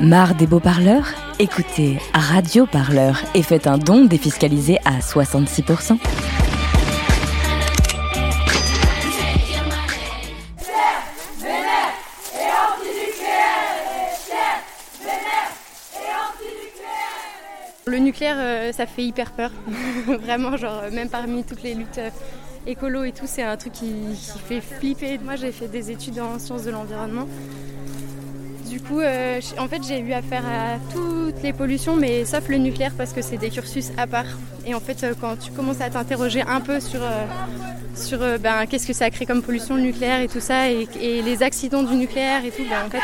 Marre des beaux parleurs Écoutez Radio Parleur et faites un don défiscalisé à 66%. Le nucléaire, euh, ça fait hyper peur. Vraiment, genre, même parmi toutes les luttes euh, écolo et tout, c'est un truc qui fait flipper. Moi, j'ai fait des études en sciences de l'environnement. Du coup, euh, en fait, j'ai eu affaire à toutes les pollutions, mais sauf le nucléaire parce que c'est des cursus à part. Et en fait, euh, quand tu commences à t'interroger un peu sur, euh, sur ben, qu'est-ce que ça crée comme pollution le nucléaire et tout ça, et, et les accidents du nucléaire et tout, ben, en fait,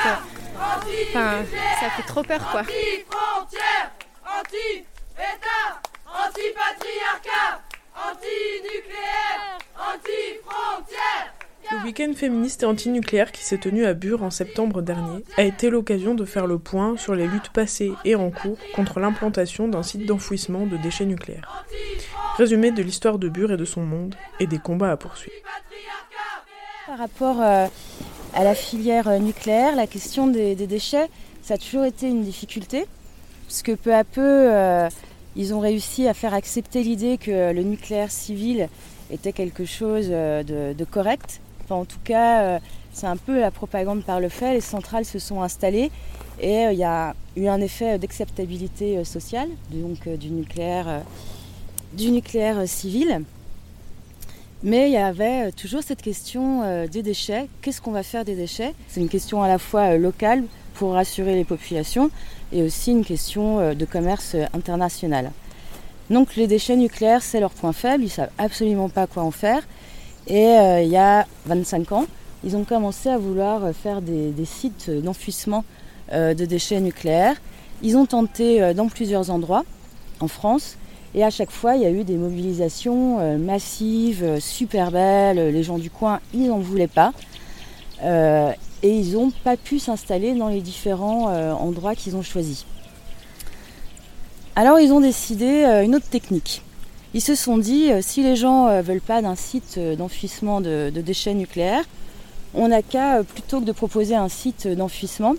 ça fait trop peur, quoi. Anti-frontière, anti-État, anti-patriarcat, anti-nucléaire, anti-frontière. Le week-end féministe et antinucléaire qui s'est tenu à Bure en septembre dernier a été l'occasion de faire le point sur les luttes passées et en cours contre l'implantation d'un site d'enfouissement de déchets nucléaires. Résumé de l'histoire de Bure et de son monde et des combats à poursuivre. Par rapport euh, à la filière euh, nucléaire, la question des, déchets, ça a toujours été une difficulté, puisque peu à peu, euh, ils ont réussi à faire accepter l'idée que le nucléaire civil était quelque chose de correct. En tout cas, euh, c'est un peu la propagande par le fait. Les centrales se sont installées et euh, il y a eu un effet d'acceptabilité euh, sociale donc, du nucléaire, civil. Mais il y avait toujours cette question des déchets. Qu'est-ce qu'on va faire des déchets? C'est une question à la fois locale pour rassurer les populations et aussi une question de commerce international. Donc les déchets nucléaires, c'est leur point faible, ils savent absolument pas quoi en faire. Et euh, il y a 25 ans, ils ont commencé à vouloir euh, faire des, sites d'enfouissement euh, de déchets nucléaires. Ils ont tenté euh, dans plusieurs endroits en France. Et à chaque fois, il y a eu des mobilisations euh, massives, euh, super belles. Les gens du coin, ils n'en voulaient pas. Et ils n'ont pas pu s'installer dans les différents endroits qu'ils ont choisis. Alors ils ont décidé une autre technique. Ils se sont dit, euh, si les gens ne veulent pas d'un site euh, d'enfouissement de, déchets nucléaires, on n'a qu'à, euh, plutôt que de proposer un site d'enfouissement,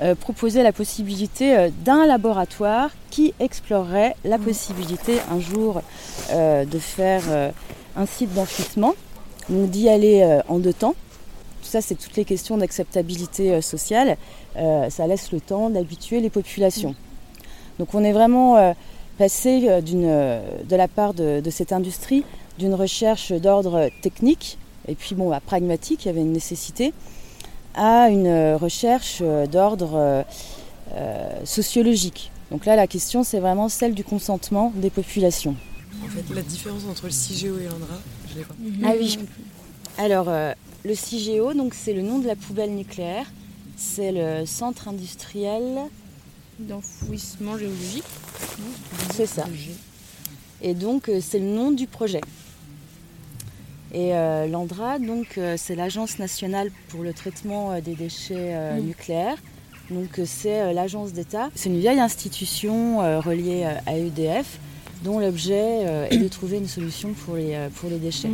euh, proposer la possibilité euh, d'un laboratoire qui explorerait la possibilité un jour euh, de faire euh, un site d'enfouissement, donc d'y aller euh, en deux temps. Tout ça, c'est toutes les questions d'acceptabilité euh, sociale. Euh, ça laisse le temps d'habituer les populations. Donc on est vraiment passé euh, d'une, euh, de la part de, de cette industrie d'une recherche d'ordre technique et puis bon, bah, pragmatique, il y avait une nécessité, à une euh, recherche d'ordre euh, sociologique. Donc là, la question, c'est vraiment celle du consentement des populations. En fait, la différence entre le CIGEO et l'Indra, je l'ai pas. Ah oui. Alors, euh, le CIGEO, donc c'est le nom de la poubelle nucléaire. C'est le centre industriel, D'enfouissement géologique. c'est ça. Et donc, euh, c'est le nom du projet. Et euh, l'ANDRA, donc, euh, c'est l'Agence nationale pour le traitement euh, des déchets Mm. nucléaires. Donc, c'est l'agence d'État. C'est une vieille institution reliée à EDF, dont l'objet est de trouver une solution pour les, pour les déchets.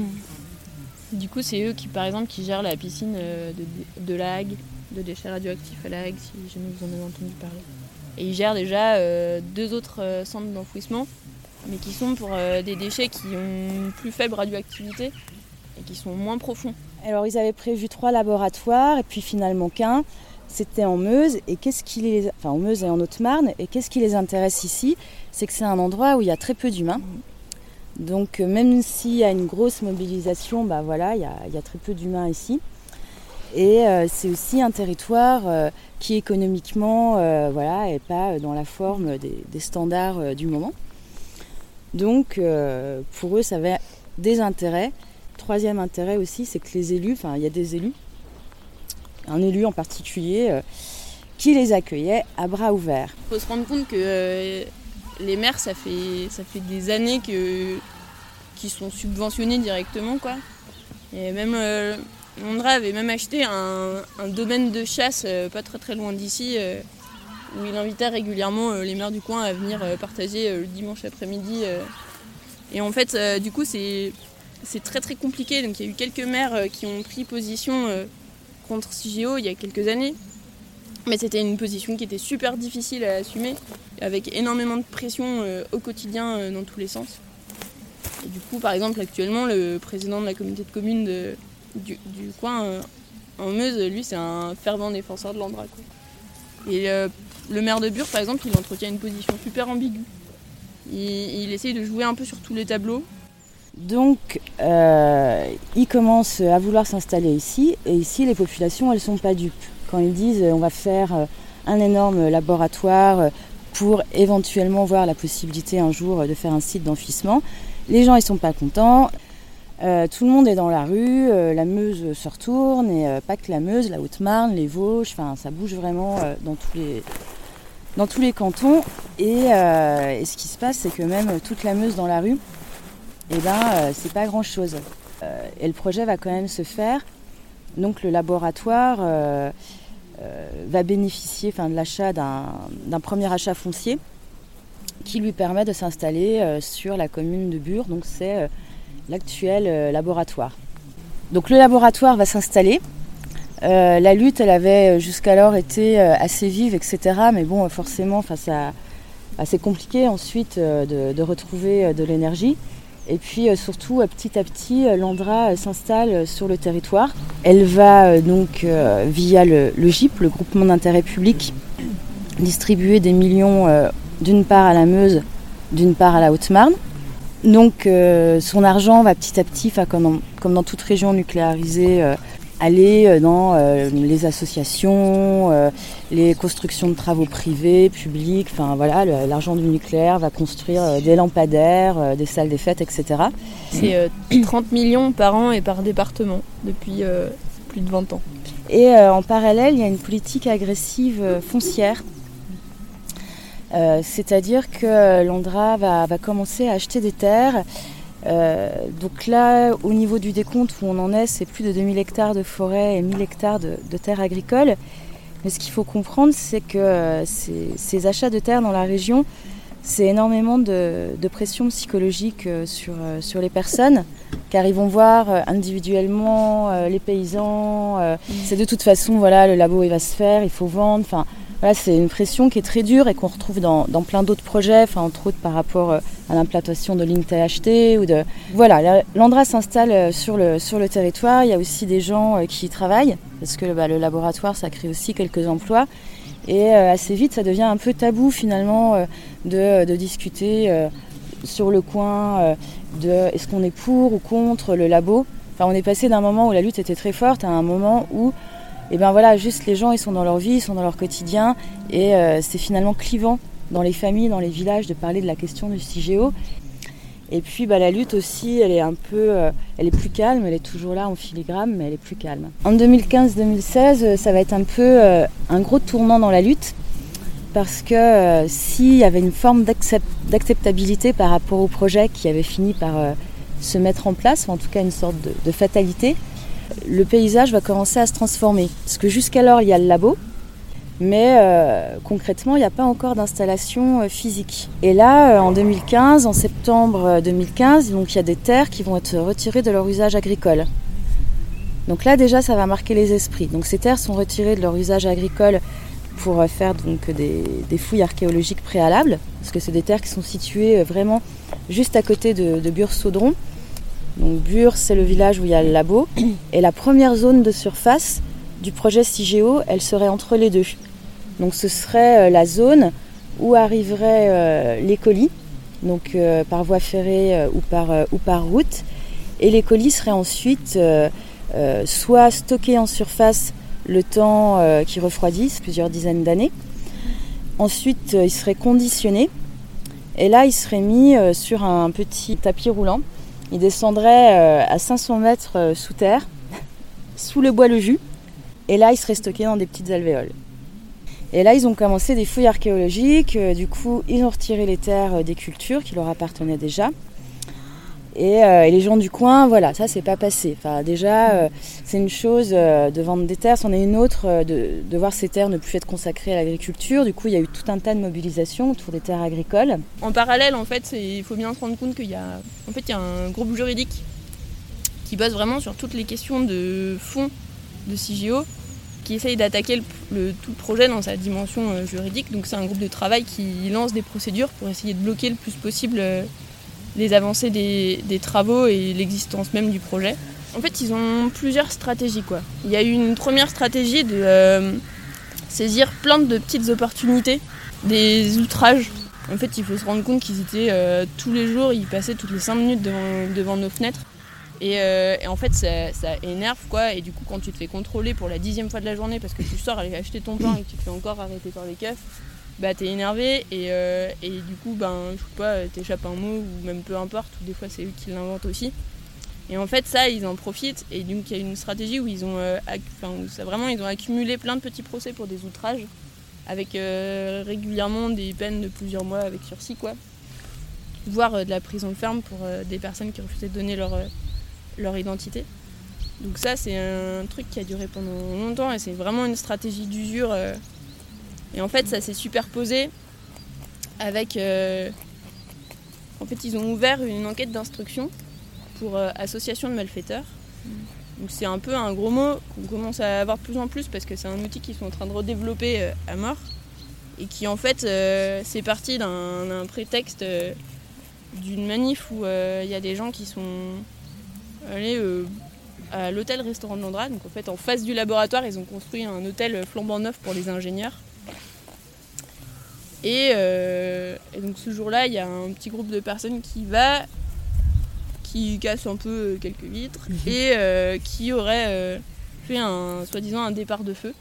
Du coup, c'est eux qui, par exemple, qui gèrent la piscine de, de la Hague, de déchets radioactifs à la Hague, si jamais vous en avez entendu parler. Et ils gèrent déjà euh, deux autres euh, centres d'enfouissement, mais qui sont pour euh, des déchets qui ont une plus faible radioactivité et qui sont moins profonds. Alors ils avaient prévu trois laboratoires et puis finalement qu'un. C'était en Meuse et qu'est-ce qui les, enfin en Meuse et en Haute-Marne et qu'est-ce qui les intéresse ici, c'est que c'est un endroit où il y a très peu d'humains. Donc même s'il y a une grosse mobilisation, bah voilà, il y a très peu d'humains ici. Et euh, c'est aussi un territoire euh, qui économiquement, euh, voilà, est pas dans la forme des, standards du moment. Donc pour eux, ça avait des intérêts. Troisième intérêt aussi, c'est que les élus, enfin il y a des élus, un élu en particulier, qui les accueillait à bras ouverts. Il faut se rendre compte que les maires, ça fait, ça fait des années qu'ils sont subventionnés directement. Quoi. Et même Londra avait même acheté un, un domaine de chasse euh, pas très très loin d'ici, euh, où il invitait régulièrement euh, les maires du coin à venir partager le dimanche après-midi. Et en fait, du coup, c'est, très très compliqué. Donc il y a eu quelques maires qui ont pris position contre CIGEO il y a quelques années. Mais c'était une position qui était super difficile à assumer, avec énormément de pression au quotidien dans tous les sens. Et du coup, par exemple, actuellement, le président de la communauté de communes du, coin en Meuse, lui, c'est un fervent défenseur de l'Andra. Et le maire de Bure, par exemple, il entretient une position super ambiguë. Il, essaye de jouer un peu sur tous les tableaux. Donc, euh, il commence à vouloir s'installer ici, et ici, les populations, elles ne sont pas dupes. Quand ils disent on va faire euh, un énorme laboratoire euh, pour éventuellement voir la possibilité un jour de faire un site d'enfouissement, les gens, ils sont pas contents. Tout le monde est dans la rue, la Meuse se retourne, et pas que la Meuse, la Haute-Marne, les Vosges, ça bouge vraiment dans tous les, cantons. Euh, et, ce qui se passe, c'est que même toute la Meuse dans la rue, eh ben, euh, c'est pas grand chose. Euh, et le projet va quand même se faire. Donc le laboratoire va bénéficier de l'achat d'un premier achat foncier qui lui permet de s'installer sur la commune de Bure. L'actuel laboratoire. Donc le laboratoire va s'installer euh, la lutte, elle avait euh, jusqu'alors été euh, assez vive, etc. Mais bon, forcément, c'est assez compliqué ensuite de, retrouver de l'énergie. Et puis surtout, petit à petit, l'Andra s'installe sur le territoire. Elle va donc, via le, GIP, le groupement d'intérêt public, distribuer des millions d'une part à la Meuse, d'une part à la Haute-Marne. Donc son argent va petit à petit, comme comme dans toute région nucléarisée, aller euh, dans euh, les associations, euh, les constructions de travaux privés, publics, enfin voilà, l'argent du nucléaire va construire des lampadaires, des salles des fêtes, etc. C'est 30 millions par an et par département depuis plus de 20 ans. Et en parallèle, il y a une politique agressive foncière. C'est-à-dire que l'Andra va, va, commencer à acheter des terres euh, donc là, au niveau du décompte où on en est, c'est plus de 2000 hectares de forêt et 1000 hectares de, terres agricoles. Mais ce qu'il faut comprendre, c'est que euh, ces, achats de terres dans la région, c'est énormément de, pression psychologique euh, sur, sur les personnes, car ils vont voir individuellement les paysans. C'est de toute façon, voilà, le labo il va se faire, il faut vendre. Enfin, c'est une pression qui est très dure et qu'on retrouve dans, plein d'autres projets, enfin, entre autres par rapport euh, à l'implantation de lignes. Ou de... Voilà, l'Andra s'installe euh, sur le, territoire. Il y a aussi des gens euh, qui y travaillent, parce que bah, le laboratoire, ça crée aussi quelques emplois. Et assez vite, ça devient un peu tabou finalement de, discuter sur le coin de est-ce qu'on est pour ou contre le labo. On est passé d'un moment où la lutte était très forte à un moment où et ben voilà, juste les gens, ils sont dans leur vie, ils sont dans leur quotidien, et euh, c'est finalement clivant dans les familles, dans les villages, de parler de la question du CIGEO. Et puis bah, la lutte aussi, elle est un peu, euh, elle est plus calme, elle est toujours là en filigrane, mais elle est plus calme. En 2015-2016, euh, ça va être un peu un gros tournant dans la lutte, parce que s'il y avait une forme d'acceptabilité par rapport au projet qui avait fini par se mettre en place, ou en tout cas une sorte de fatalité, le paysage va commencer à se transformer. Parce que jusqu'alors, il y a le labo, mais euh, concrètement, il n'y a pas encore d'installation euh, physique. Et là, euh, en 2015, en septembre 2015, donc, il y a des terres qui vont être retirées de leur usage agricole. Donc là, déjà, ça va marquer les esprits. Donc ces terres sont retirées de leur usage agricole pour faire donc des, fouilles archéologiques préalables, parce que c'est des terres qui sont situées vraiment juste à côté de, de. Donc Bure, c'est le village où il y a le labo. Et la première zone de surface du projet CIGEO, elle serait entre les deux. Donc ce serait euh, la zone où arriveraient euh, les colis, donc euh, par voie ferrée ou, par, ou par route. Et les colis seraient ensuite soit stockés en surface le temps qui refroidissent, plusieurs dizaines d'années. Ensuite, ils seraient conditionnés. Et là, ils seraient mis sur un petit tapis roulant il descendrait euh, à 500 mètres euh, sous terre, sous le bois le jus, et là il serait stocké dans des petites alvéoles. Et là ils ont commencé des fouilles archéologiques, euh, du coup ils ont retiré les terres des cultures qui leur appartenaient déjà. Euh, et, les gens du coin, voilà, ça c'est pas passé. Enfin, déjà, euh, c'est une chose euh, de vendre des terres, c'en est une autre de, voir ces terres ne plus être consacrées à l'agriculture. Du coup, il y a eu tout un tas de mobilisations autour des terres agricoles. En parallèle, en fait, il faut bien se rendre compte qu'il y a, en fait, y a un groupe juridique qui base vraiment sur toutes les questions de fond de CIGO, qui essaye d'attaquer tout le projet dans sa dimension juridique. Donc c'est un groupe de travail qui lance des procédures pour essayer de bloquer le plus possible les avancées des, travaux et l'existence même du projet. En fait, ils ont plusieurs stratégies. Quoi. Il y a eu une première stratégie de euh, saisir plein de petites opportunités, des outrages. En fait, il faut se rendre compte qu'ils étaient tous les jours, ils passaient toutes les 5 minutes devant nos fenêtres euh, et, en fait, ça, énerve quoi. Et du coup, quand tu te fais contrôler pour la dixième fois de la journée parce que tu sors aller acheter ton pain et que tu te fais encore arrêter par les keufs, bah t'es énervé et, euh, et, du coup, ben, je sais pas, t'échappes un mot ou même peu importe, ou des fois c'est eux qui l'inventent aussi. Et en fait, ça, ils en profitent. Et donc, il y a une stratégie où ils ont, euh, ça, vraiment, ils ont accumulé plein de petits procès pour des outrages, avec régulièrement des peines de plusieurs mois avec sursis, quoi. Voire de la prison ferme pour des personnes qui refusaient de donner leur leur identité. Donc ça, c'est un truc qui a duré pendant longtemps et c'est vraiment une stratégie d'usure. Euh. Et en fait, ça s'est superposé avec... Euh, en fait, ils ont ouvert une enquête d'instruction pour euh, association de malfaiteurs. Donc c'est un peu un gros mot qu'on commence à avoir de plus en plus parce que c'est un outil qu'ils sont en train de redévelopper à mort et qui en fait c'est parti d'un prétexte d'une manif où il y a des gens qui sont euh, à l'hôtel-restaurant de Landra. Donc en fait, en face du laboratoire, ils ont construit un hôtel flambant neuf pour les ingénieurs. Et, euh, donc ce jour-là, il y a un petit groupe de personnes qui va, qui casse un peu quelques vitres mhm. et euh, qui aurait fait un soi-disant un départ de feu.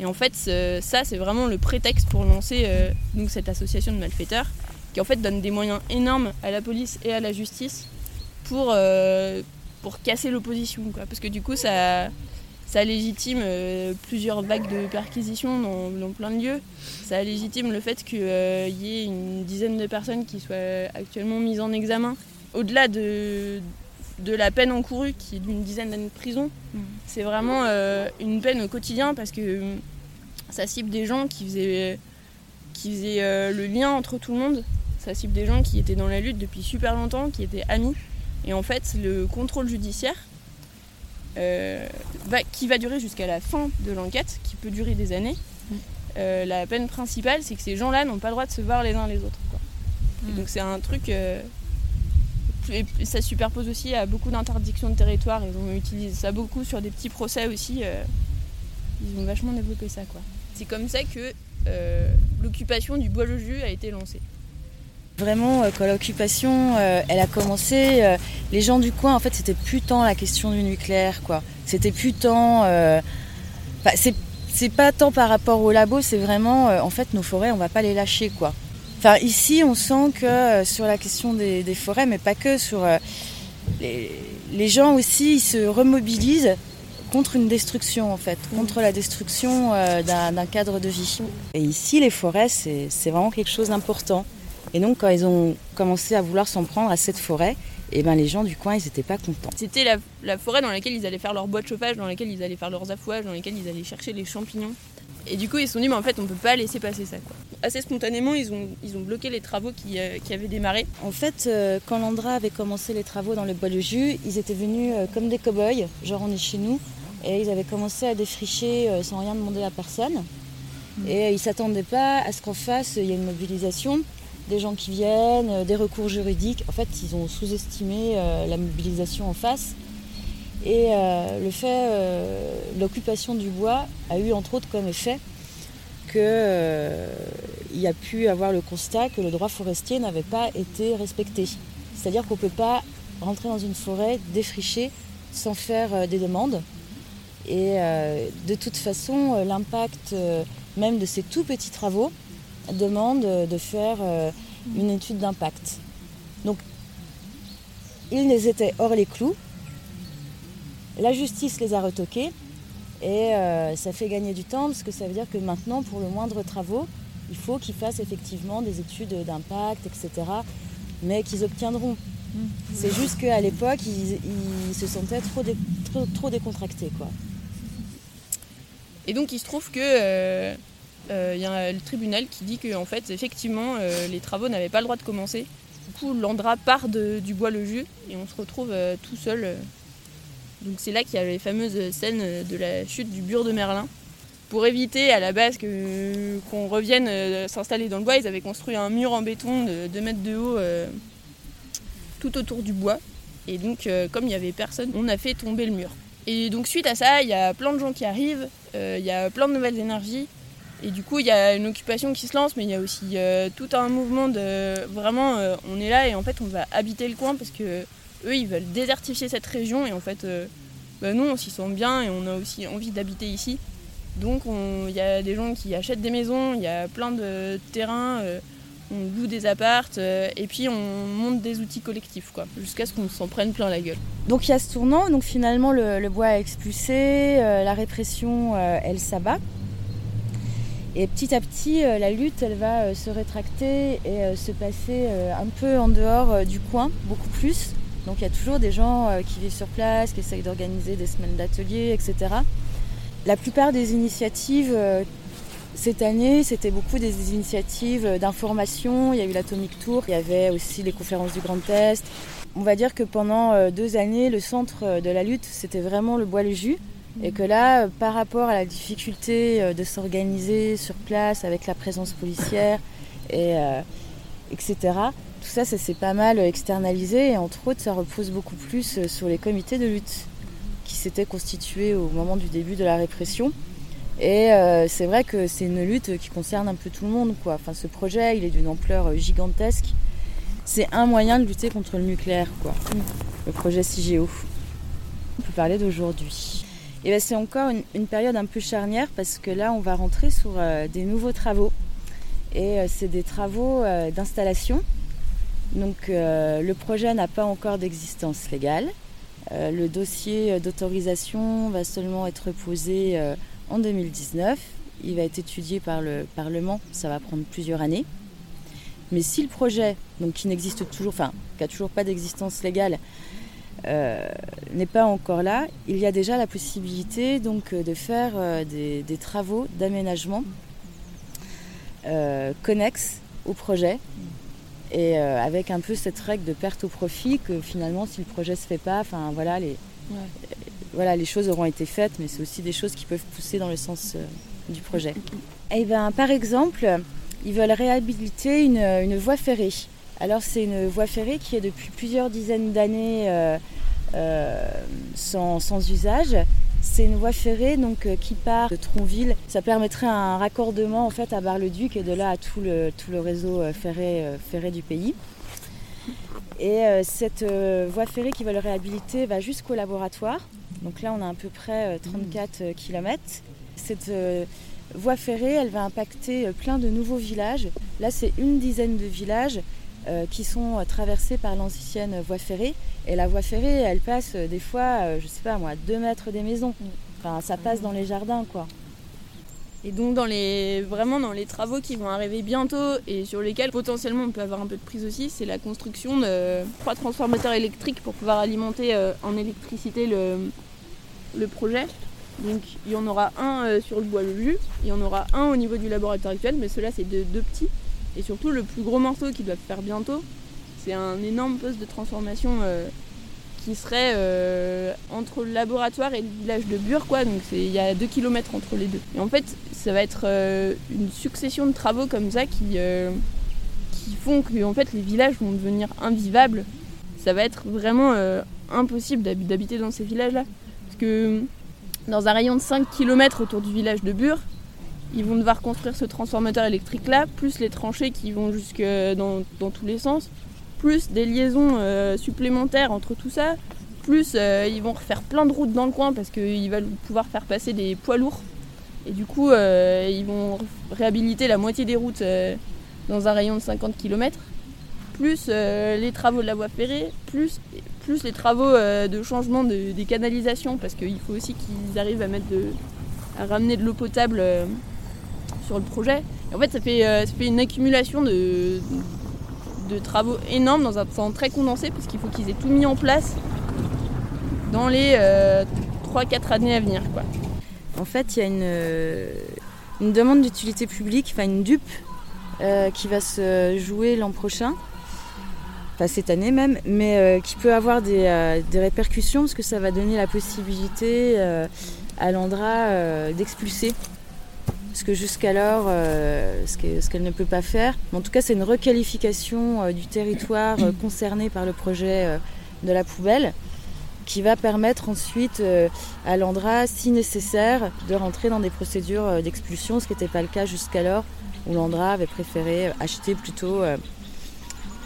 Et en fait, ça, c'est vraiment le prétexte pour lancer donc cette association de malfaiteurs, qui en fait donne des moyens énormes à la police et à la justice pour pour casser l'opposition. Parce que du coup, ça, ça légitime euh, plusieurs vagues de perquisitions dans, plein de lieux. Ça légitime le fait qu'il euh, y ait une dizaine de personnes qui soient actuellement mises en examen. Au-delà de, de la peine encourue, qui est d'une dizaine d'années de prison, mmh. c'est vraiment euh, une peine au quotidien parce que ça cible des gens qui faisaient, qui faisaient le lien entre tout le monde. Ça cible des gens qui étaient dans la lutte depuis super longtemps, qui étaient amis. Et en fait, le contrôle judiciaire, euh, qui va durer jusqu'à la fin de l'enquête, qui peut durer des années, mm. euh, la peine principale, c'est que ces gens-là n'ont pas le droit de se voir les uns les autres. Mm. donc c'est un truc... Euh, ça superpose aussi à beaucoup d'interdictions de territoire. Ils ont utilisé ça beaucoup sur des petits procès aussi. ils ont vachement développé ça. quoi. C'est comme ça que l'occupation du bois-le-jus a été lancée. Vraiment, euh, quand l'occupation, euh, elle a commencé, euh, les gens du coin, en fait, c'était plus tant la question du nucléaire, quoi. C'était plus tant... c'est pas tant par rapport au labo, c'est vraiment, en fait, nos forêts, on va pas les lâcher, quoi. Enfin, ici, on sent que sur la question des, forêts, mais pas que, sur... Les, les, gens aussi, ils se remobilisent contre une destruction, en fait, contre la destruction d'un cadre de vie. Et ici, les forêts, c'est vraiment quelque chose d'important. Et donc, quand ils ont commencé à vouloir s'en prendre à cette forêt, et eh ben, les gens du coin, ils n'étaient pas contents. C'était la, forêt dans laquelle ils allaient faire leur boîte de chauffage, dans laquelle ils allaient faire leurs affouages, dans laquelle ils allaient chercher les champignons. Et du coup, ils se sont dit, mais en fait, on ne peut pas laisser passer ça. Quoi. Assez spontanément, ils ont, ils ont bloqué les travaux qui, euh, qui avaient démarré. En fait, euh, quand Landra avait commencé les travaux dans le bois de jus, ils étaient venus euh, comme des cow-boys, genre on est chez nous, et ils avaient commencé à défricher sans rien demander à personne. Mmh. Et ils ne s'attendaient pas à ce qu'en face, il y ait une mobilisation des gens qui viennent, euh, des recours juridiques. En fait, ils ont sous-estimé euh, la mobilisation en face. Et euh, le fait, l'occupation du bois a eu entre autres comme effet qu'il y a pu avoir le constat que le droit forestier n'avait pas été respecté. C'est-à-dire qu'on ne peut pas rentrer dans une forêt défrichée sans faire des demandes. Et de toute façon, l'impact même de ces tout petits travaux, demande de faire euh, une étude d'impact. Donc, ils étaient hors les clous. La justice les a retoqués et euh, ça fait gagner du temps parce que ça veut dire que maintenant, pour le moindre travaux, il faut qu'ils fassent effectivement des études d'impact, etc. Mais qu'ils obtiendront. C'est juste qu'à l'époque, ils, se sentaient trop, trop, décontractés. Quoi. Et donc, il se trouve que euh, il euh, y a le tribunal qui dit que en fait, effectivement, euh, les travaux n'avaient pas le droit de commencer. Du coup, Landra part du bois le jus et on se retrouve euh, tout seul. Donc c'est là qu'il y a les fameuses scènes de la chute du bure de Merlin. pour éviter à la base qu'on revienne s'installer dans le bois, ils avaient construit un mur en béton de 2 mètres de haut tout autour du bois. Et donc, comme il n'y avait personne, on a fait tomber le mur. Et donc, suite à ça, il y a plein de gens qui arrivent, il y a plein de nouvelles énergies. Et du coup, il y a une occupation qui se lance, mais il y a aussi tout un mouvement de. Vraiment, on est là et en fait, on va habiter le coin parce que eux, ils veulent désertifier cette région et en fait, bah, nous, on s'y sent bien et on a aussi envie d'habiter ici. Donc il y a des gens qui achètent des maisons, il y a plein de terrains, euh, on loue des appartes euh, et puis on monte des outils collectifs quoi, jusqu'à ce qu'on s'en prenne plein la gueule. Donc il y a ce tournant, donc finalement le, bois a expulsé, euh, la répression elle s'abat. Et petit à petit, la lutte, elle va se rétracter et se passer un peu en dehors du coin, beaucoup plus. Donc il y a toujours des gens qui vivent sur place, qui essayent d'organiser des semaines d'ateliers, etc. La plupart des initiatives euh, cette année, c'était beaucoup des initiatives d'information. Il y a eu l'Atomic Tour, il y avait aussi les conférences du Grand Est. On va dire que pendant euh, deux années, le centre euh, de la lutte, c'était vraiment le bois le jus. Et que là, par rapport à la difficulté de s'organiser sur place avec la présence policière, et, etc., tout ça, ça s'est pas mal externalisé. Et entre autres, ça repose beaucoup plus sur les comités de lutte qui s'était constitué au moment du début de la répression. Et euh, c'est vrai que c'est une lutte qui concerne un peu tout le monde. Quoi. Enfin, ce projet, il est d'une ampleur gigantesque. C'est un moyen de lutter contre le nucléaire, quoi. le projet CIGEO. On peut parler d'aujourd'hui. Et ben, c'est encore une, période un peu charnière parce que là, on va rentrer sur euh, des nouveaux travaux. Et euh, c'est des travaux d'installation. Donc le projet n'a pas encore d'existence légale. Euh, le dossier d'autorisation va seulement être posé euh, en 2019. Il va être étudié par le Parlement, ça va prendre plusieurs années. Mais si le projet, donc qui n'existe toujours, enfin, qui n'a toujours pas d'existence légale, euh, n'est pas encore là, il y a déjà la possibilité donc de faire des, travaux d'aménagement connexes au projet et euh, avec un peu cette règle de perte au profit que finalement si le projet se fait pas, enfin voilà les, voilà les choses auront été faites, mais c'est aussi des choses qui peuvent pousser dans le sens euh, du projet. Et eh ben par exemple, ils veulent réhabiliter une, une voie ferrée. Alors c'est une voie ferrée qui est depuis plusieurs dizaines d'années euh, sans, sans, usage c'est une voie ferrée donc, euh, qui part de Tronville. Ça permettrait un raccordement en fait, à Bar-le-Duc et de là à tout le, réseau euh, ferré, euh, ferré du pays. Et cette voie ferrée qui va le réhabiliter va jusqu'au laboratoire. Donc là, on a à peu près 34 km. Cette voie ferrée, elle va impacter plein de nouveaux villages. Là, c'est une dizaine de villages qui sont traversés par l'ancienne voie ferrée et la voie ferrée, elle passe euh, des fois, euh, je sais pas moi, deux mètres des maisons. Enfin, ça passe dans les jardins, quoi. Et donc dans les, vraiment dans les travaux qui vont arriver bientôt et sur lesquels potentiellement on peut avoir un peu de prise aussi, c'est la construction de trois transformateurs électriques pour pouvoir alimenter euh, en électricité le, le projet. Donc il y en aura un sur le bois le il y en aura un au niveau du laboratoire actuel, mais ceux-là c'est deux, deux petits. Et surtout le plus gros morceau qu'ils doivent faire bientôt, c'est un énorme poste de transformation euh, qui serait euh, entre le laboratoire et le village de Bure, quoi. Donc il y a 2 km entre les deux. Et en fait, ça va être euh, une succession de travaux comme ça qui, qui font que en fait, les villages vont devenir invivables. Ça va être vraiment impossible d'habiter dans ces villages-là. Parce que dans un rayon de 5 km autour du village de Bure, ils vont devoir construire ce transformateur électrique là, plus les tranchées qui vont jusque dans, dans tous les sens, plus des liaisons euh, supplémentaires entre tout ça, plus euh, ils vont refaire plein de routes dans le coin parce qu'ils veulent pouvoir faire passer des poids lourds. Et du coup, euh, ils vont réhabiliter la moitié des routes dans un rayon de 50 km, plus les travaux de la voie ferrée, plus, plus les travaux de changement des canalisations parce qu'il faut aussi qu'ils arrivent à, mettre à ramener de l'eau potable sur le projet. Et en fait, ça fait, ça fait une accumulation de, travaux énormes dans un temps très condensé parce qu'il faut qu'ils aient tout mis en place dans les 3-4 euh, années à venir. Quoi. En fait, il y a une, euh, demande d'utilité publique, enfin une DUP, euh, qui va se jouer l'an prochain, enfin cette année même, mais qui peut avoir des, des, répercussions parce que ça va donner la possibilité à l'Andra d'expulser ce que jusqu'alors, euh, ce qu'elle ne peut pas faire. en tout cas, c'est une requalification euh, du territoire euh, concerné par le projet de la poubelle qui va permettre ensuite à l'Andra, si nécessaire, de rentrer dans des procédures d'expulsion, ce qui n'était pas le cas jusqu'alors, où l'Andra avait préféré acheter plutôt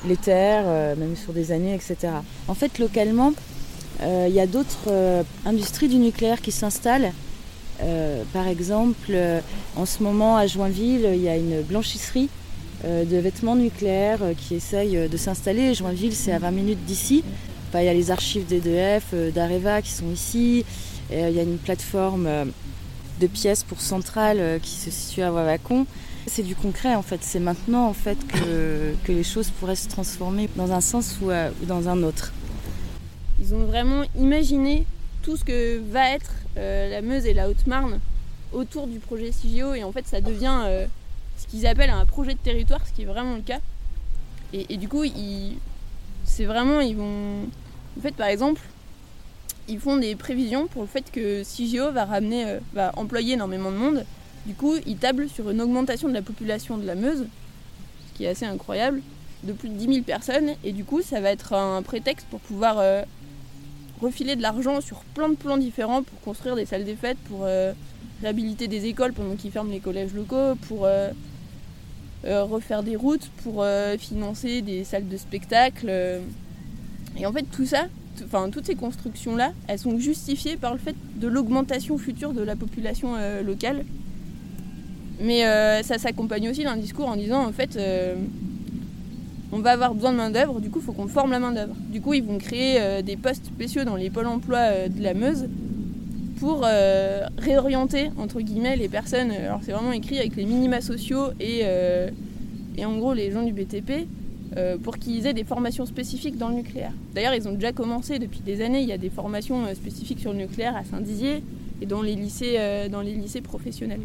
les terres, même sur des années, etc. En fait, localement, il y a d'autres industries du nucléaire qui s'installent euh, par exemple, euh, en ce moment à Joinville, il y a une blanchisserie euh, de vêtements nucléaires qui essaye de s'installer. Joinville, c'est à 20 minutes d'ici. il y a les archives d'EDF, d'Areva qui sont ici. il y a une plateforme de pièces pour Centrale qui se situe à Wavacon. C'est du concret en fait. C'est maintenant en fait que, que, les choses pourraient se transformer dans un sens ou dans un autre. Ils ont vraiment imaginé tout ce que va être euh, la Meuse et la Haute-Marne autour du projet CIGEO et en fait ça devient euh, ce qu'ils appellent un projet de territoire, ce qui est vraiment le cas. Et, du coup, c'est vraiment, ils vont. En fait, par exemple, ils font des prévisions pour le fait que CIGEO va ramener, euh, va employer énormément de monde. Du coup, ils tablent sur une augmentation de la population de la Meuse, ce qui est assez incroyable, de plus de 10 000 personnes. Et du coup, ça va être un prétexte pour pouvoir refiler de l'argent sur plein de plans différents pour construire des salles des fêtes, pour euh, réhabiliter des écoles pendant qu'ils ferment les collèges locaux, pour euh, euh, refaire des routes, pour financer des salles de spectacle. Et en fait, tout ça, enfin toutes ces constructions-là, elles sont justifiées par le fait de l'augmentation future de la population locale. Mais ça s'accompagne aussi d'un discours en disant en fait on va avoir besoin de main-d'œuvre, du coup, il faut qu'on forme la main-d'œuvre. Du coup, ils vont créer euh, des postes spéciaux dans les pôles emploi euh, de la Meuse pour euh, réorienter, entre guillemets, les personnes. Alors, c'est vraiment écrit avec les minima sociaux et, et en gros les gens du BTP pour qu'ils aient des formations spécifiques dans le nucléaire. D'ailleurs, ils ont déjà commencé depuis des années. Il y a des formations spécifiques sur le nucléaire à Saint-Dizier et dans les lycées, dans les lycées professionnels.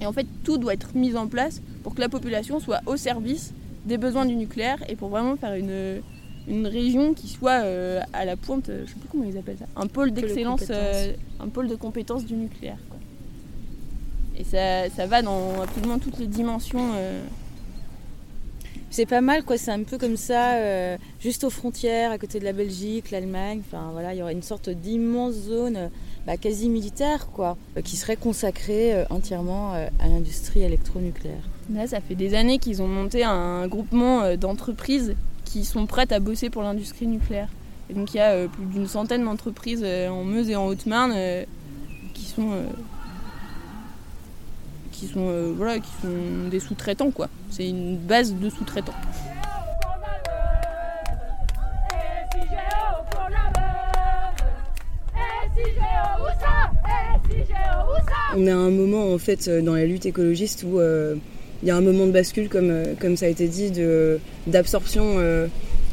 Et en fait, tout doit être mis en place pour que la population soit au service des besoins du nucléaire et pour vraiment faire une, une région qui soit euh, à la pointe, je sais plus comment ils appellent ça, un pôle d'excellence, euh, un pôle de compétences du nucléaire. Et ça, ça, va dans absolument toutes les dimensions. Euh. C'est pas mal, quoi. C'est un peu comme ça, juste aux frontières, à côté de la Belgique, l'Allemagne. Enfin voilà, il y aurait une sorte d'immense zone, bah, quasi militaire, quoi, qui serait consacrée entièrement à l'industrie électronucléaire. Là, ça fait des années qu'ils ont monté un groupement euh, d'entreprises qui sont prêtes à bosser pour l'industrie nucléaire. Donc il y a euh, plus d'une centaine d'entreprises euh, en Meuse et en Haute-Marne qui sont qui sont voilà qui sont des sous-traitants quoi. C'est une base de sous-traitants. On est à un moment en fait dans la lutte écologiste où il y a un moment de bascule, comme, euh, comme ça a été dit, d'absorption euh,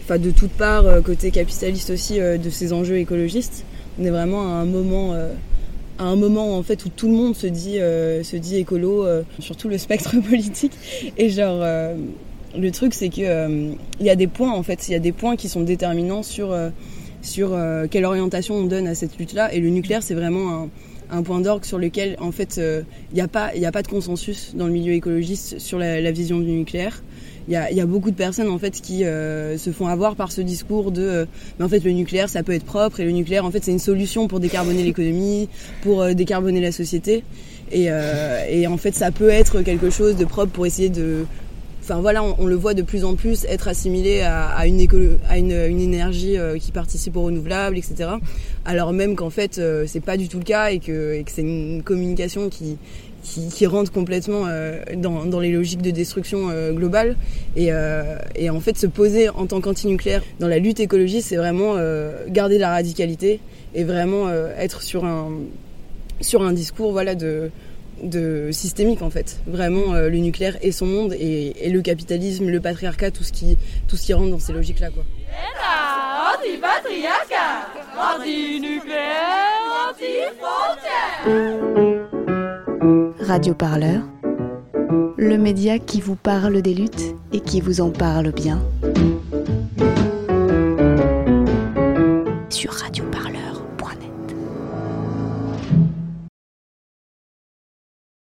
de toutes parts, euh, côté capitaliste aussi, de ces enjeux écologistes. On est vraiment à un moment à un moment en fait où tout le monde se dit se dit écolo sur tout le spectre politique. Et genre le truc c'est que il y a des points en fait. Il y a des points qui sont déterminants sur sur quelle orientation on donne à cette lutte là et le nucléaire c'est vraiment un point d'orgue sur lequel en fait il euh, n'y a pas il a pas de consensus dans le milieu écologiste sur la, vision du nucléaire. Il y a, beaucoup de personnes en fait qui euh, se font avoir par ce discours de euh, mais en fait le nucléaire ça peut être propre et le nucléaire en fait c'est une solution pour décarboner l'économie, pour décarboner la société et, et en fait ça peut être quelque chose de propre pour essayer de enfin voilà, on, le voit de plus en plus être assimilé à, une, à une, énergie euh, qui participe aux renouvelables, etc. Alors même qu'en fait, euh, c'est pas du tout le cas et que, c'est une communication qui, rentre complètement euh, dans, les logiques de destruction globale. Et, et, en fait, se poser en tant qu'antinucléaire dans la lutte écologiste, c'est vraiment garder la radicalité et vraiment être sur un, sur un discours voilà, de systémique en fait. Vraiment euh, le nucléaire et son monde et, le capitalisme, le patriarcat, tout ce qui, tout ce qui rentre dans ces logiques là anti-nucléaire, Radio Parleur, le média qui vous parle des luttes et qui vous en parle bien. Sur